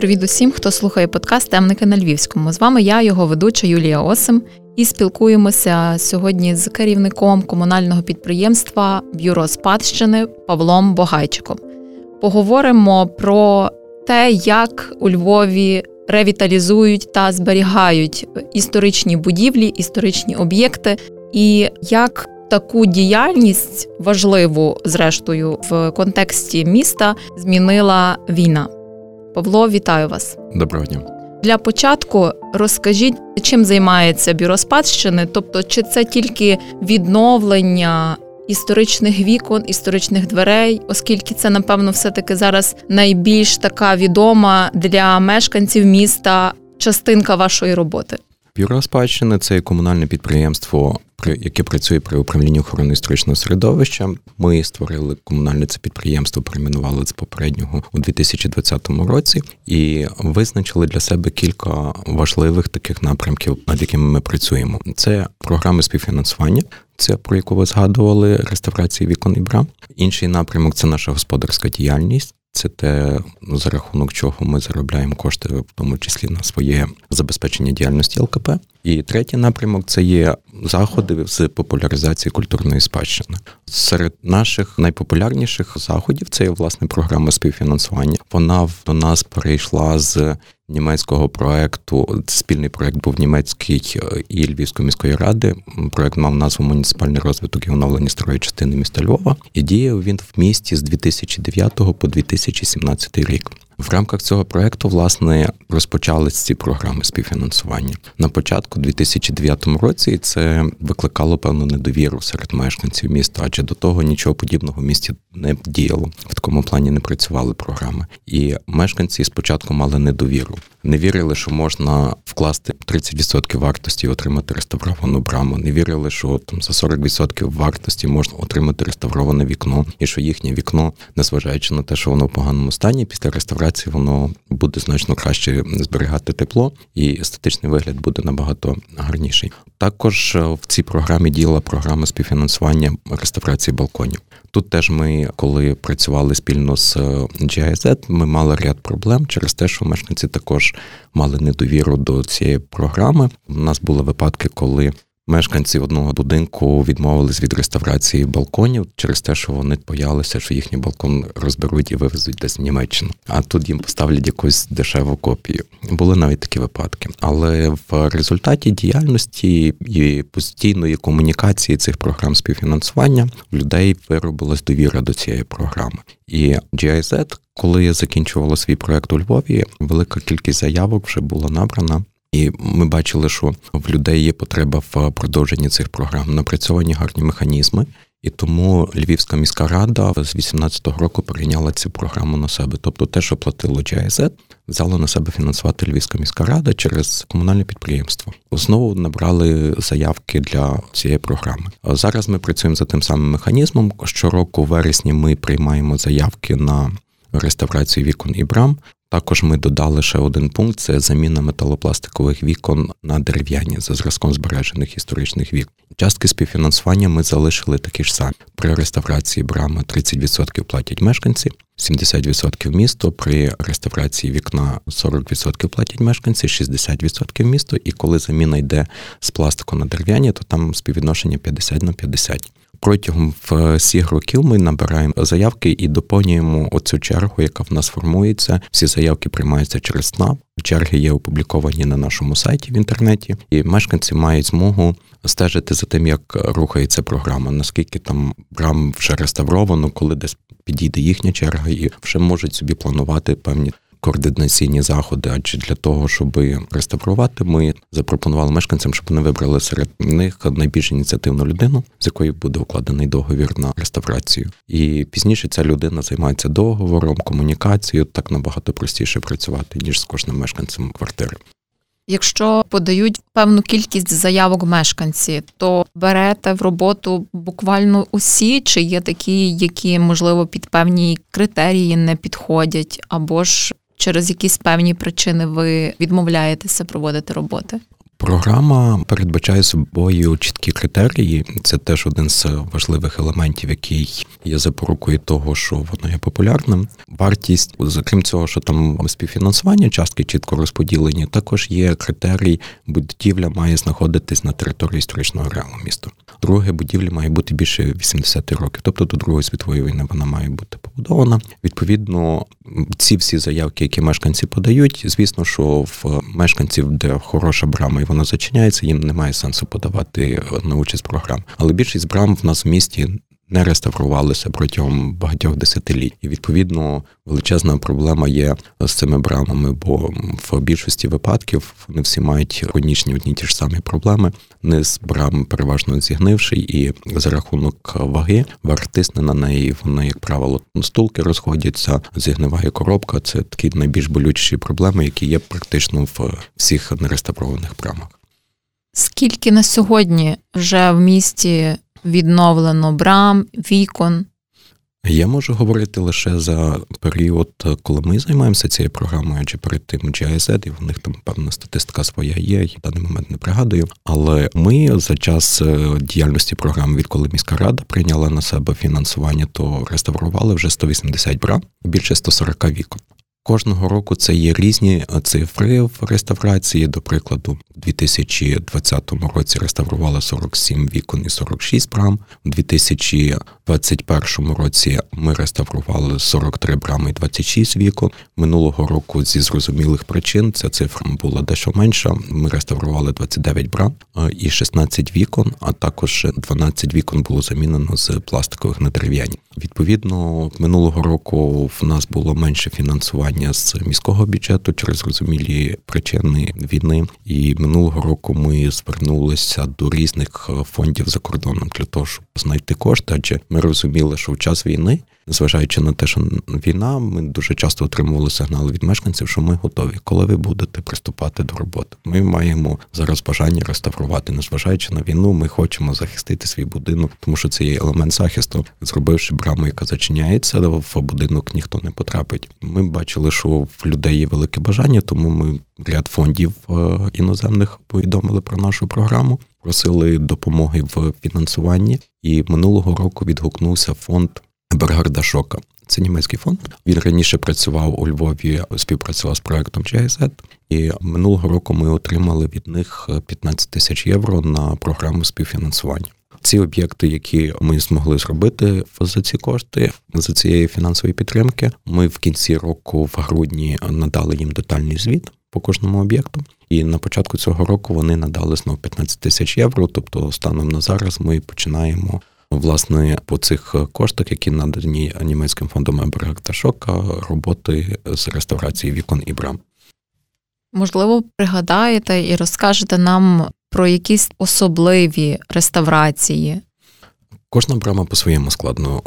Привіт усім, хто слухає подкаст Темники на Львівському. З вами я, його ведуча Юлія Осим, і спілкуємося сьогодні з керівником комунального підприємства Бюро спадщини Павлом Богайчиком. Поговоримо про те, як у Львові ревіталізують та зберігають історичні будівлі, історичні об'єкти, і як таку діяльність важливу, зрештою, в контексті міста змінила війна. Павло, вітаю вас. Доброго дня. Для початку розкажіть, чим займається бюро спадщини, тобто, чи це тільки відновлення історичних вікон, історичних дверей, оскільки це, напевно, все-таки зараз найбільш така відома для мешканців міста частинка вашої роботи. Бюро спадщини це комунальне підприємство, яке працює при управлінні охорони історичного середовища. Ми створили комунальне це підприємство, перейменували з попереднього у 2020 році і визначили для себе кілька важливих таких напрямків, над якими ми працюємо. Це програми співфінансування. Це про яку ви згадували реставрації вікон і брам. Інший напрямок це наша господарська діяльність. Це те, за рахунок чого ми заробляємо кошти, в тому числі на своє забезпечення діяльності ЛКП. І третій напрямок це є заходи з популяризації культурної спадщини. Серед наших найпопулярніших заходів це є власне програма співфінансування. Вона до нас перейшла з німецького проекту. Спільний проект був німецький е, і Львівської міської ради. Проект мав назву Муніципальний розвиток і оновлення старої частини міста Львова. І діяв він в місті з 2009 по 2017 рік. В рамках цього проекту власне розпочались ці програми співфінансування на початку 2009 році. Це викликало певну недовіру серед мешканців міста, адже до того нічого подібного в місті не діяло. В такому плані не працювали програми. І мешканці спочатку мали недовіру. Не вірили, що можна вкласти 30% вартості і отримати реставровану браму. Не вірили, що там за 40% вартості можна отримати реставроване вікно, і що їхнє вікно, незважаючи на те, що воно в поганому стані, після реставрації воно буде значно краще зберігати тепло, і естетичний вигляд буде набагато гарніший. Також е, в цій програмі діяла програма співфінансування реставрації балконів. Тут теж ми, коли працювали спільно з е, GIZ, ми мали ряд проблем через те, що мешканці також мали недовіру до цієї програми. У нас були випадки, коли Мешканці одного будинку відмовились від реставрації балконів через те, що вони боялися, що їхній балкон розберуть і вивезуть десь в Німеччину. А тут їм поставлять якусь дешеву копію. Були навіть такі випадки. Але в результаті діяльності і постійної комунікації цих програм співфінансування в людей виробилась довіра до цієї програми. І GIZ, коли закінчувало свій проект у Львові, велика кількість заявок вже була набрана. І ми бачили, що в людей є потреба в продовженні цих програм, напрацьовані гарні механізми. І тому Львівська міська рада з 2018 року прийняла цю програму на себе. Тобто, те, що платило GIZ, взяла на себе фінансувати Львівська міська рада через комунальне підприємство. Знову набрали заявки для цієї програми. Зараз ми працюємо за тим самим механізмом. Щороку, в вересні, ми приймаємо заявки на реставрацію вікон і брам. Також ми додали ще один пункт: це заміна металопластикових вікон на дерев'яні за зразком збережених історичних вік. Частки співфінансування ми залишили такі ж самі. При реставрації брами 30% платять мешканці, 70% місто. При реставрації вікна 40% платять мешканці, 60% місто. І коли заміна йде з пластику на дерев'яні, то там співвідношення 50 на 50 протягом всіх років ми набираємо заявки і доповнюємо оцю чергу, яка в нас формується. Всі заявки приймаються через СНАП. Черги є опубліковані на нашому сайті в інтернеті, і мешканці мають змогу стежити за тим, як рухається програма, наскільки там брам вже реставровано, коли десь підійде їхня черга, і вже можуть собі планувати певні координаційні заходи. Адже для того, щоб реставрувати, ми запропонували мешканцям, щоб вони вибрали серед них найбільш ініціативну людину, з якою буде укладений договір на реставрацію. І пізніше ця людина займається договором, комунікацією. Так набагато простіше працювати ніж з кожним мешканцем квартири. Якщо подають певну кількість заявок мешканці, то берете в роботу буквально усі, чи є такі, які можливо під певні критерії не підходять, або ж через якісь певні причини ви відмовляєтеся проводити роботи? Програма передбачає собою чіткі критерії. Це теж один з важливих елементів, який є запорукою того, що воно є популярним. Вартість, окрім цього, що там співфінансування, частки чітко розподілені. Також є критерій, будівля має знаходитись на території історичного ареалу міста. Друге, будівля має бути більше 80 років, тобто до Другої світової війни вона має бути побудована. Відповідно, ці всі заявки, які мешканці подають, звісно, що в мешканців, де хороша брама і вона зачиняється, їм немає сенсу подавати на участь програм. Але більшість брам в нас в місті не реставрувалися протягом багатьох десятиліть. І відповідно величезна проблема є з цими брамами, бо в більшості випадків вони всі мають хронічні одні ті ж самі проблеми. Низ брам переважно зігнивший, і за рахунок ваги верх тисне на неї. Вони, як правило, стулки розходяться, зігниває коробка. Це такі найбільш болючіші проблеми, які є практично в всіх нереставрованих брамах. Скільки на сьогодні вже в місті відновлено брам, вікон. Я можу говорити лише за період, коли ми займаємося цією програмою, чи перед тим GIZ, і в них там певна статистика своя є, я в даний момент не пригадую. Але ми за час е, діяльності програми, відколи міська рада прийняла на себе фінансування, то реставрували вже 180 брам, більше 140 вікон. Кожного року це є різні цифри в реставрації. До прикладу, у 2020 році реставрували 47 вікон і 46 брам. У 2021 році ми реставрували 43 брами і 26 вікон. Минулого року зі зрозумілих причин ця цифра була дещо менша. Ми реставрували 29 брам і 16 вікон, а також 12 вікон було замінено з пластикових на дерев'яні. Відповідно, минулого року в нас було менше фінансування з міського бюджету через зрозумілі причини війни. І минулого року ми звернулися до різних фондів за кордоном для того, щоб знайти кошти, адже ми розуміли, що в час війни Зважаючи на те, що війна, ми дуже часто отримували сигнали від мешканців, що ми готові, коли ви будете приступати до роботи. Ми маємо зараз бажання реставрувати, незважаючи на війну, ми хочемо захистити свій будинок, тому що це є елемент захисту. Зробивши браму, яка зачиняється, в будинок ніхто не потрапить. Ми бачили, що в людей є велике бажання, тому ми ряд фондів е, іноземних повідомили про нашу програму. Просили допомоги в фінансуванні, і минулого року відгукнувся фонд Бергарда Шока. Це німецький фонд. Він раніше працював у Львові, співпрацював з проектом GIZ, і минулого року ми отримали від них 15 тисяч євро на програму співфінансування. Ці об'єкти, які ми змогли зробити за ці кошти, за цієї фінансової підтримки, ми в кінці року, в грудні, надали їм детальний звіт по кожному об'єкту. І на початку цього року вони надали знову 15 тисяч євро. Тобто, станом на зараз ми починаємо власне по цих коштах, які надані німецьким фондом Еберг Шока, роботи з реставрації вікон і брам. Можливо, пригадаєте і розкажете нам про якісь особливі реставрації Кожна брама по-своєму складно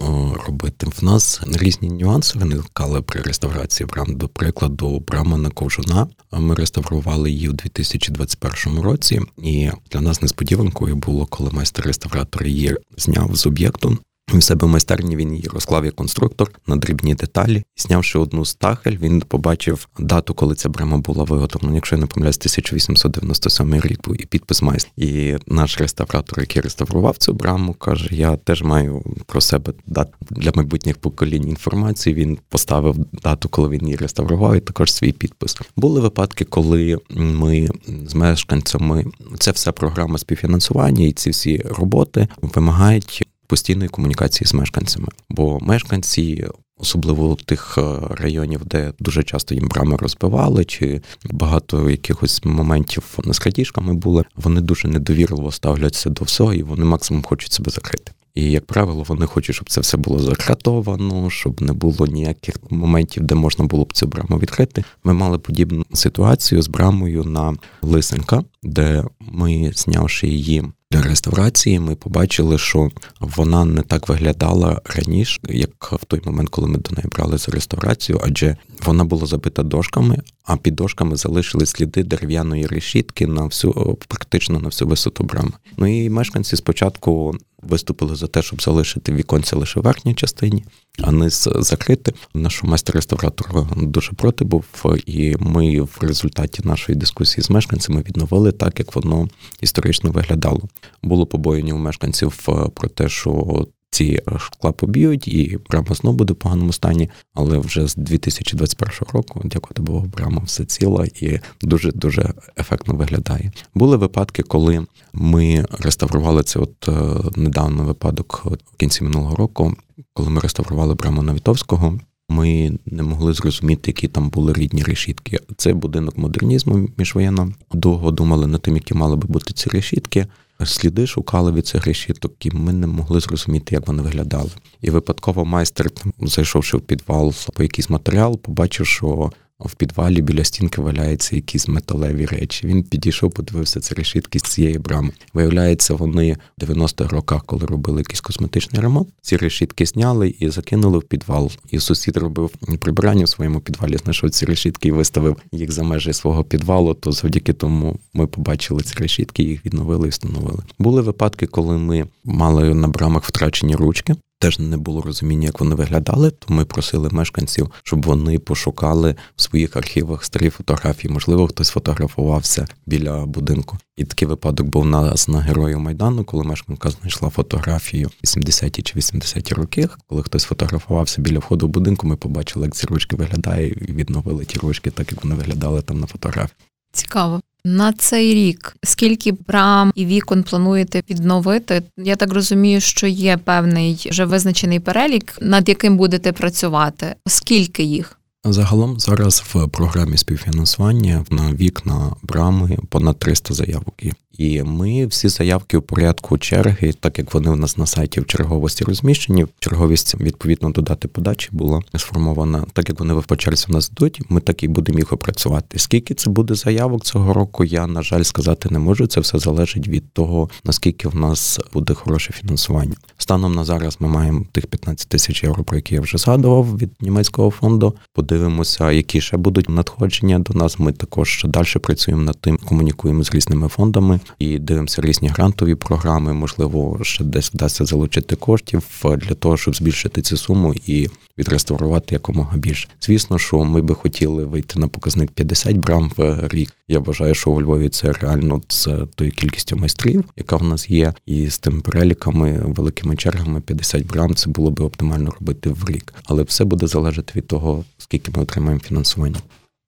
робити. В нас різні нюанси виникали при реставрації брам. До прикладу, брама на ковжуна. Ми реставрували її у 2021 році, і для нас несподіванкою було, коли майстер-реставратор її зняв з об'єкту. У себе в майстерні він її розклав як конструктор на дрібні деталі. Знявши одну з тахель, він побачив дату, коли ця брама була виготовлена. Якщо я не помиляюсь, 1897 рік був і підпис майстра. І наш реставратор, який реставрував цю браму, каже: Я теж маю про себе дати для майбутніх поколінь інформацію. Він поставив дату, коли він її реставрував, і також свій підпис. Були випадки, коли ми з мешканцями це все програма співфінансування, і ці всі роботи вимагають постійної комунікації з мешканцями, бо мешканці. Особливо тих е, районів, де дуже часто їм брами розбивали, чи багато якихось моментів з крадіжками були, вони дуже недовірливо ставляться до всього, і вони максимум хочуть себе закрити. І, як правило, вони хочуть, щоб це все було закратовано, щоб не було ніяких моментів, де можна було б цю браму відкрити. Ми мали подібну ситуацію з брамою на Лисенка, де ми, знявши її для реставрації, ми побачили, що вона не так виглядала раніше, як в той момент, коли ми до неї брали за реставрацію, адже вона була забита дошками, а під дошками залишили сліди дерев'яної решітки на всю практично на всю висоту брами. Ну і мешканці спочатку виступили за те, щоб залишити віконця лише в верхній частині, а низ закрити. Наш майстер-реставратор дуже проти був, і ми в результаті нашої дискусії з мешканцями відновили так, як воно історично виглядало. Було побоєння у мешканців про те, що ці шкла поб'ють, і брама знову буде в поганому стані. Але вже з 2021 року, дякувати Богу, брама все ціла і дуже дуже ефектно виглядає. Були випадки, коли ми реставрували це. От е, недавно випадок в кінці минулого року, коли ми реставрували браму Навітовського. Ми не могли зрозуміти, які там були рідні решітки. Це будинок модернізму міжвоєнно. Довго думали над тим, які мали би бути ці решітки сліди шукали від цих решіток, і ми не могли зрозуміти, як вони виглядали. І випадково майстер, зайшовши в підвал по якийсь матеріал, побачив, що в підвалі біля стінки валяються якісь металеві речі. Він підійшов, подивився це решітки з цієї брами. Виявляється, вони в 90-х роках, коли робили якийсь косметичний ремонт, ці решітки зняли і закинули в підвал. І сусід робив прибирання в своєму підвалі, знайшов ці решітки і виставив їх за межі свого підвалу. То завдяки тому ми побачили ці решітки, їх відновили і встановили. Були випадки, коли ми мали на брамах втрачені ручки теж не було розуміння, як вони виглядали. То ми просили мешканців, щоб вони пошукали в своїх архівах старі фотографії. Можливо, хтось фотографувався біля будинку. І такий випадок був нас на герою майдану, коли мешканка знайшла фотографію 80-ті чи 80-ті роки. Коли хтось фотографувався біля входу в будинку, ми побачили, як ці ручки виглядають, і відновили ті ручки, так як вони виглядали там на фотографії. Цікаво. На цей рік скільки брам і вікон плануєте відновити? Я так розумію, що є певний вже визначений перелік, над яким будете працювати. Скільки їх? Загалом зараз в програмі співфінансування на вікна брами понад 300 заявок є. І ми всі заявки у порядку черги, так як вони у нас на сайті в черговості розміщені, черговість відповідно до дати подачі була сформована. Так як вони по черзі в нас йдуть, ми так і будемо їх опрацювати. Скільки це буде заявок цього року? Я на жаль сказати не можу. Це все залежить від того наскільки в нас буде хороше фінансування. Станом на зараз ми маємо тих 15 тисяч євро, про які я вже згадував від німецького фонду. Подивимося, які ще будуть надходження до нас. Ми також далі працюємо над тим, комунікуємо з різними фондами і дивимося різні грантові програми. Можливо, ще десь вдасться залучити коштів для того, щоб збільшити цю суму і відреставрувати якомога більше. Звісно, що ми би хотіли вийти на показник 50 брам в рік. Я вважаю, що у Львові це реально з тою кількістю майстрів, яка в нас є, і з тим переліками, великими чергами 50 брам це було би оптимально робити в рік. Але все буде залежати від того, скільки ми отримаємо фінансування.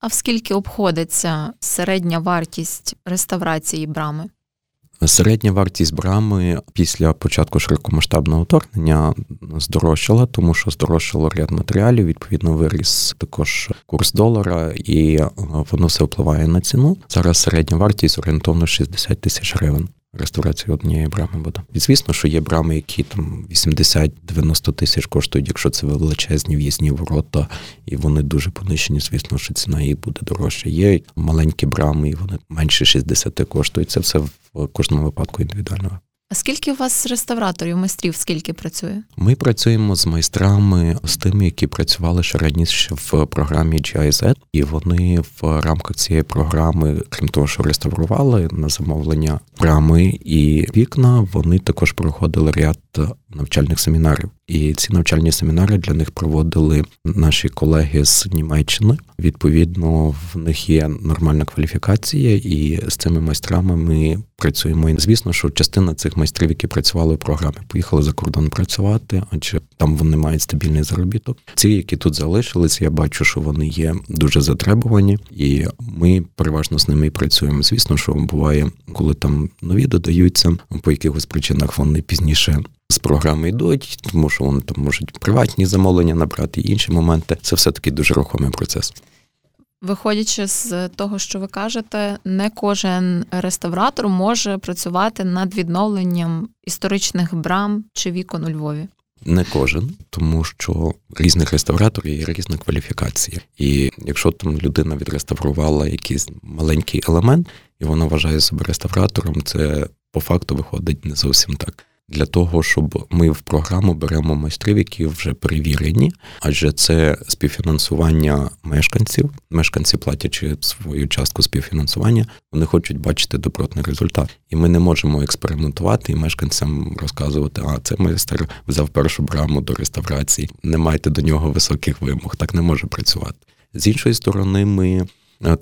А в скільки обходиться середня вартість реставрації брами? Середня вартість брами після початку широкомасштабного вторгнення здорожчала, тому що здорожчало ряд матеріалів. Відповідно, виріс також курс долара, і воно все впливає на ціну. Зараз середня вартість орієнтовно 60 тисяч гривень реставрації однієї брами буде. І звісно, що є брами, які там 80-90 тисяч коштують, якщо це величезні в'їзні ворота, і вони дуже понищені. Звісно, що ціна їх буде дорожча. Є маленькі брами, і вони менше 60 коштують. Це все в кожному випадку індивідуально. А скільки у вас реставраторів, майстрів, скільки працює? Ми працюємо з майстрами, з тими, які працювали ще раніше в програмі GIZ, і вони в рамках цієї програми, крім того, що реставрували на замовлення рами і вікна, вони також проходили ряд навчальних семінарів. І ці навчальні семінари для них проводили наші колеги з Німеччини. Відповідно, в них є нормальна кваліфікація, і з цими майстрами ми працюємо. І звісно, що частина цих майстрів, які працювали в програмі, поїхали за кордон працювати, адже там вони мають стабільний заробіток. Ці, які тут залишились, я бачу, що вони є дуже затребувані, і ми переважно з ними працюємо. Звісно, що буває, коли там нові додаються по якихось причинах вони пізніше з програми йдуть, тому що вони там можуть приватні замовлення набрати і інші моменти. Це все таки дуже рухомий процес. Виходячи з того, що ви кажете, не кожен реставратор може працювати над відновленням історичних брам чи вікон у Львові. Не кожен, тому що різних реставраторів є різна кваліфікація. І якщо там людина відреставрувала якийсь маленький елемент, і вона вважає себе реставратором, це по факту виходить не зовсім так. Для того, щоб ми в програму беремо майстрів, які вже перевірені, адже це співфінансування мешканців. Мешканці платячи свою частку співфінансування, вони хочуть бачити добротний результат, і ми не можемо експериментувати і мешканцям розказувати, а це майстер взяв першу браму до реставрації. Не майте до нього високих вимог, так не може працювати. З іншої сторони, ми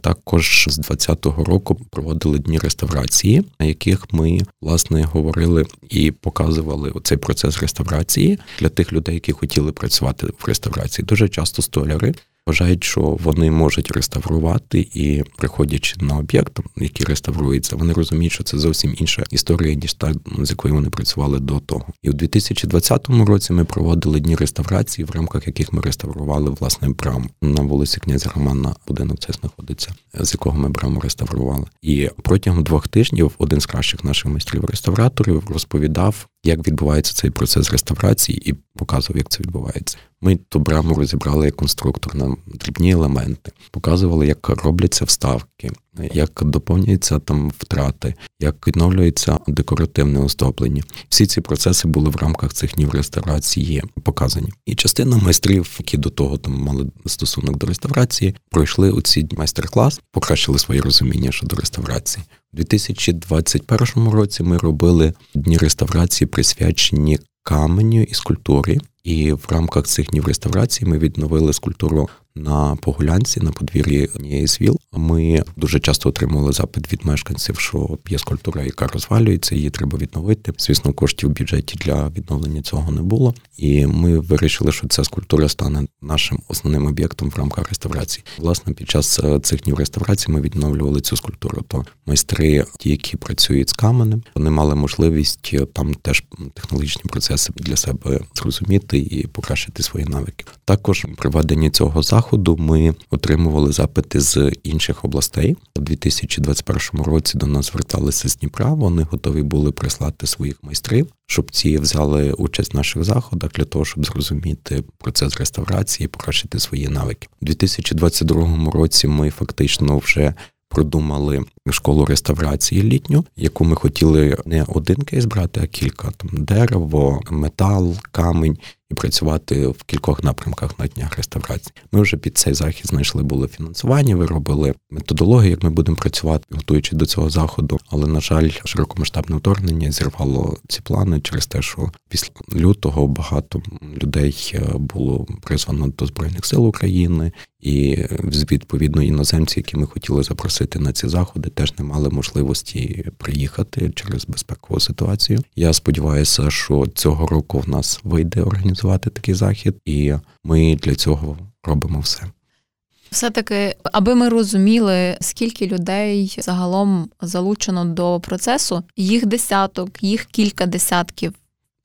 також з 2020 року проводили дні реставрації, на яких ми власне говорили і показували цей процес реставрації для тих людей, які хотіли працювати в реставрації. Дуже часто столяри вважають, що вони можуть реставрувати і, приходячи на об'єкт, який реставрується, вони розуміють, що це зовсім інша історія, ніж та, з якою вони працювали до того. І у 2020 році ми проводили дні реставрації, в рамках яких ми реставрували власне браму на вулиці князя Романа. Будинок це знаходиться, з якого ми браму реставрували. І протягом двох тижнів один з кращих наших майстрів-реставраторів розповідав, як відбувається цей процес реставрації, і показував, як це відбувається. Ми ту браму розібрали як конструктор на дрібні елементи, показували, як робляться вставки, як доповнюються там втрати, як відновлюється декоративне оздоблення. Всі ці процеси були в рамках цих днів реставрації показані. І частина майстрів, які до того там мали стосунок до реставрації, пройшли у ці майстер-клас, покращили своє розуміння щодо реставрації. У 2021 році ми робили дні реставрації, присвячені каменю і скульптурі. І в рамках цих днів реставрації ми відновили скульптуру на Погулянці на подвір'ї однієї з віл. Ми дуже часто отримували запит від мешканців, що є скульптура, яка розвалюється, її треба відновити. Звісно, коштів в бюджеті для відновлення цього не було. І ми вирішили, що ця скульптура стане нашим основним об'єктом в рамках реставрації. Власне, під час е, цих днів реставрації ми відновлювали цю скульптуру. То майстри, ті, які працюють з каменем, вони мали можливість е, там теж технологічні процеси для себе зрозуміти і покращити свої навики. Також при веденні цього заходу заходу ми отримували запити з інших областей. У 2021 році до нас зверталися з Дніпра. Вони готові були прислати своїх майстрів, щоб ці взяли участь в наших заходах для того, щоб зрозуміти процес реставрації, покращити свої навики. У 2022 році ми фактично вже продумали школу реставрації літню, яку ми хотіли не один кейс брати, а кілька там дерево, метал, камінь і працювати в кількох напрямках на днях реставрації. Ми вже під цей захід знайшли було фінансування, виробили методологію, як ми будемо працювати, готуючи до цього заходу. Але на жаль, широкомасштабне вторгнення зірвало ці плани через те, що після лютого багато людей е, було призвано до збройних сил України, і відповідно іноземці, які ми хотіли запросити на ці заходи, теж не мали можливості приїхати через безпекову ситуацію. Я сподіваюся, що цього року в нас вийде організувати такий захід, і ми для цього робимо все. Все таки, аби ми розуміли, скільки людей загалом залучено до процесу, їх десяток, їх кілька десятків.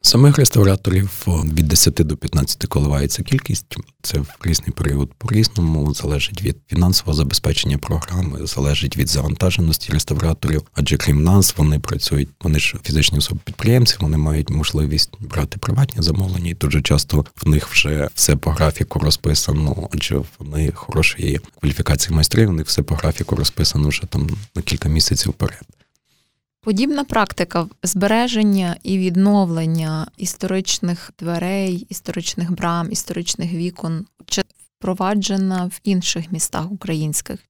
Самих реставраторів від 10 до 15 коливається кількість. Це в різний період по-різному, залежить від фінансового забезпечення програми, залежить від завантаженості реставраторів. Адже крім нас, вони працюють, вони ж фізичні особи підприємці, вони мають можливість брати приватні замовлення, і дуже часто в них вже все по графіку розписано, адже вони хорошої кваліфікації майстрів, у них все по графіку розписано вже там на кілька місяців вперед. Подібна практика збереження і відновлення історичних дверей, історичних брам, історичних вікон чи впроваджена в інших містах українських.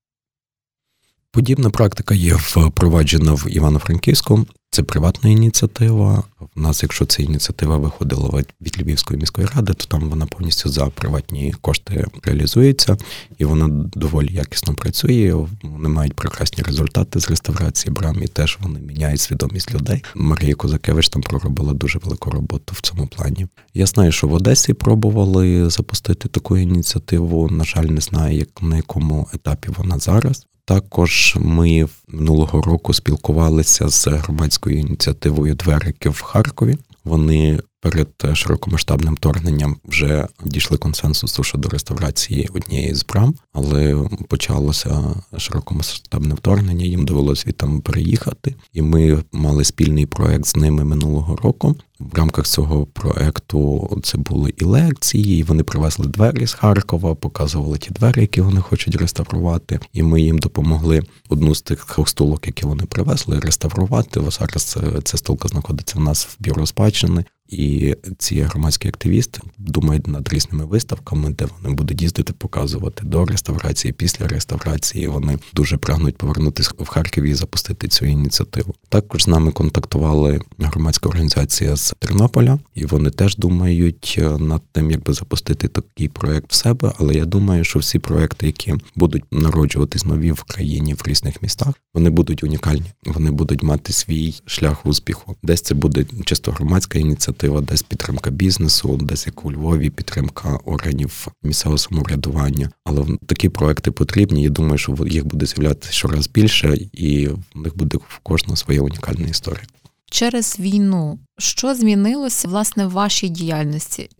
Подібна практика є впроваджена в Івано-Франківську. Це приватна ініціатива. У нас, якщо ця ініціатива виходила від Львівської міської ради, то там вона повністю за приватні кошти реалізується і вона доволі якісно працює. Вони мають прекрасні результати з реставрації брам і теж вони міняють свідомість людей. Марія Козакевич там проробила дуже велику роботу в цьому плані. Я знаю, що в Одесі пробували запустити таку ініціативу. На жаль, не знаю, як на якому етапі вона зараз. Також ми минулого року спілкувалися з громадською ініціативою Дверики в Харкові. Вони перед широкомасштабним вторгненням вже дійшли консенсусу щодо реставрації однієї з брам, але почалося широкомасштабне вторгнення. Їм довелося там переїхати, і ми мали спільний проект з ними минулого року. В рамках цього проекту це були і лекції, і вони привезли двері з Харкова, показували ті двері, які вони хочуть реставрувати. І ми їм допомогли одну з тих двох столок, які вони привезли, реставрувати. Зараз ця столка знаходиться в нас в бюро спадщини. І ці громадські активісти думають над різними виставками, де вони будуть їздити, показувати до реставрації, після реставрації. Вони дуже прагнуть повернутися в Харків і запустити цю ініціативу. Також з нами контактували громадська організація з Тернополя, і вони теж думають е, над тим, як би запустити такий проект в себе. Але я думаю, що всі проекти, які будуть народжуватись нові в країні в різних містах, вони будуть унікальні. Вони будуть мати свій шлях успіху. Десь це буде чисто громадська ініціатива десь підтримка бізнесу, десь як у Львові підтримка органів місцевого самоврядування. Але такі проекти потрібні. Я думаю, що їх буде з'являтися щораз більше, і в них буде в кожного своя унікальна історія. Через війну що змінилося власне в вашій діяльності?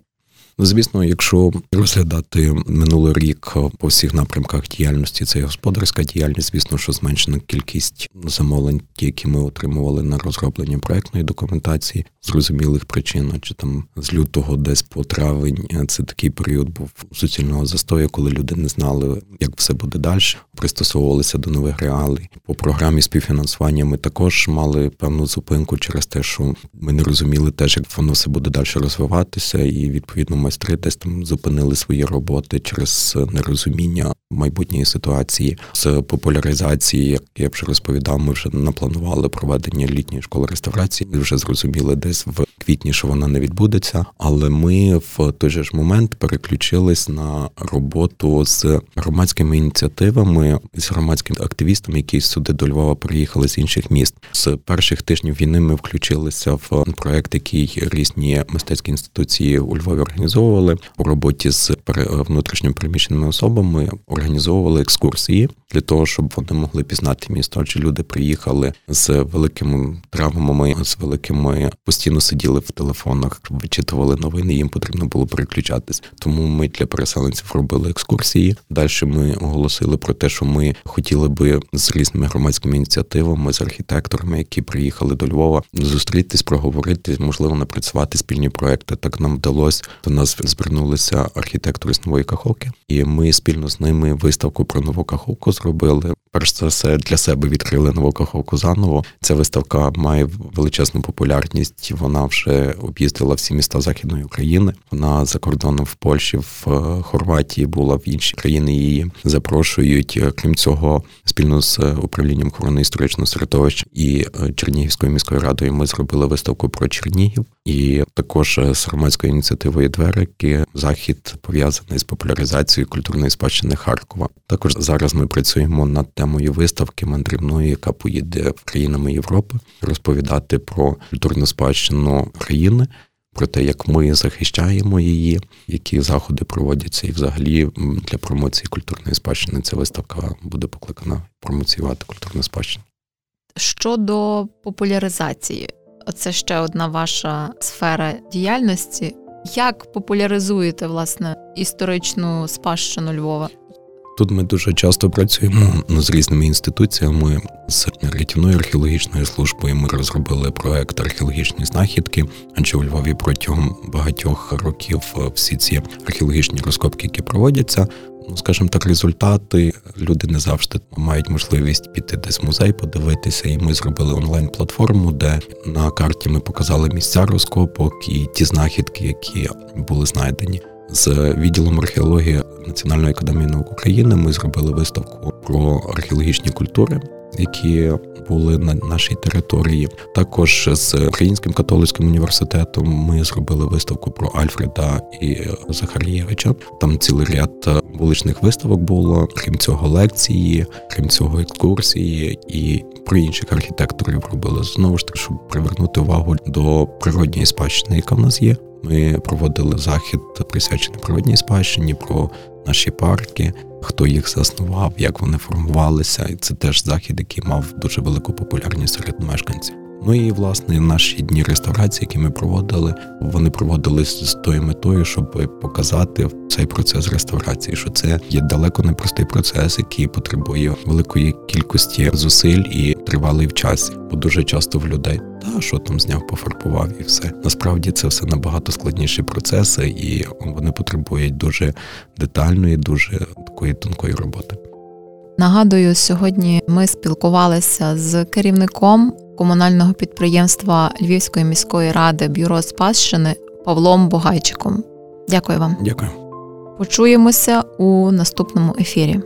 Ну, звісно, якщо розглядати минулий рік по всіх напрямках діяльності, це господарська діяльність, звісно, що зменшена кількість замовлень, які ми отримували на розроблення проектної документації, зрозумілих причин, чи там з лютого, десь по травень, це такий період був суцільного застою, коли люди не знали, як все буде далі, пристосовувалися до нових реалій. По програмі співфінансування ми також мали певну зупинку через те, що ми не розуміли теж, як воно все буде далі розвиватися, і відповідно ми майстри десь там зупинили свої роботи через нерозуміння майбутньої ситуації з популяризації, як я вже розповідав, ми вже напланували проведення літньої школи реставрації. Ми вже зрозуміли десь в квітні, що вона не відбудеться. Але ми в той же ж момент переключились на роботу з громадськими ініціативами, з громадськими активістами, які сюди до Львова приїхали з інших міст. З перших тижнів війни ми включилися в проект, який різні мистецькі інституції у Львові організовували у роботі з внутрішньо переміщеними особами організовували екскурсії для того, щоб вони могли пізнати місто. Адже люди приїхали з великими травмами, з великими постійно сиділи в телефонах, вичитували новини. Їм потрібно було переключатись. Тому ми для переселенців робили екскурсії. Далі ми оголосили про те, що ми хотіли би з різними громадськими ініціативами, з архітекторами, які приїхали до Львова, зустрітись, проговорити, можливо, напрацювати спільні проекти. Так нам вдалося. До нас звернулися архітектори з нової каховки, і ми спільно з ними виставку про нову каховку зробили. Перш за все для себе відкрили нову каховку заново. Ця виставка має величезну популярність. Вона вже об'їздила всі міста західної України. Вона за кордоном в Польщі, в е, Хорватії була в інші країни. Її запрошують. Крім цього, спільно з управлінням охорони історичного середовища і е, Чернігівською міською радою ми зробили виставку про Чернігів, і також з громадською ініціативою Дверики захід пов'язаний з популяризацією культурної спадщини Харкова. Також зараз ми працюємо над темою виставки мандрівної, яка поїде країнами Європи, розповідати про культурну спадщину країни. Про те, як ми захищаємо її, які заходи проводяться, і взагалі для промоції культурної спадщини ця виставка буде покликана промоціювати культурну спадщину. Щодо популяризації, це ще одна ваша сфера діяльності. Як популяризуєте власне історичну спадщину Львова? Тут ми дуже часто працюємо ну, з різними інституціями з рятівною археологічною службою. Ми розробили проект археологічні знахідки, адже у Львові протягом багатьох років всі ці археологічні розкопки, які проводяться, ну скажімо так, результати люди не завжди мають можливість піти десь в музей, подивитися. І ми зробили онлайн-платформу, де на карті ми показали місця розкопок і ті знахідки, які були знайдені. З відділом археології Національної академії наук України ми зробили виставку про археологічні культури, які були на нашій території. Також з Українським католицьким університетом ми зробили виставку про Альфреда і Захарієвича. Там цілий ряд вуличних виставок було. Крім цього, лекції, крім цього, екскурсії і про інших архітекторів робили знову ж таки, щоб привернути увагу до природньої спадщини, яка в нас є. Ми проводили захід присвячений природній спадщині про наші парки, хто їх заснував, як вони формувалися. І це теж захід, який мав дуже велику популярність серед мешканців. Ну і власне наші дні реставрації, які ми проводили, вони проводились з тою метою, щоб показати цей процес реставрації, що це є далеко не простий процес, який потребує великої кількості зусиль і тривалий в часі. Бо дуже часто в людей та що там зняв, пофарбував і все. Насправді це все набагато складніші процеси, і вони потребують дуже детальної, дуже такої тонкої роботи. Нагадую, сьогодні ми спілкувалися з керівником комунального підприємства Львівської міської ради Бюро Спадщини Павлом Бугайчиком. Дякую вам. Дякую. Почуємося у наступному ефірі.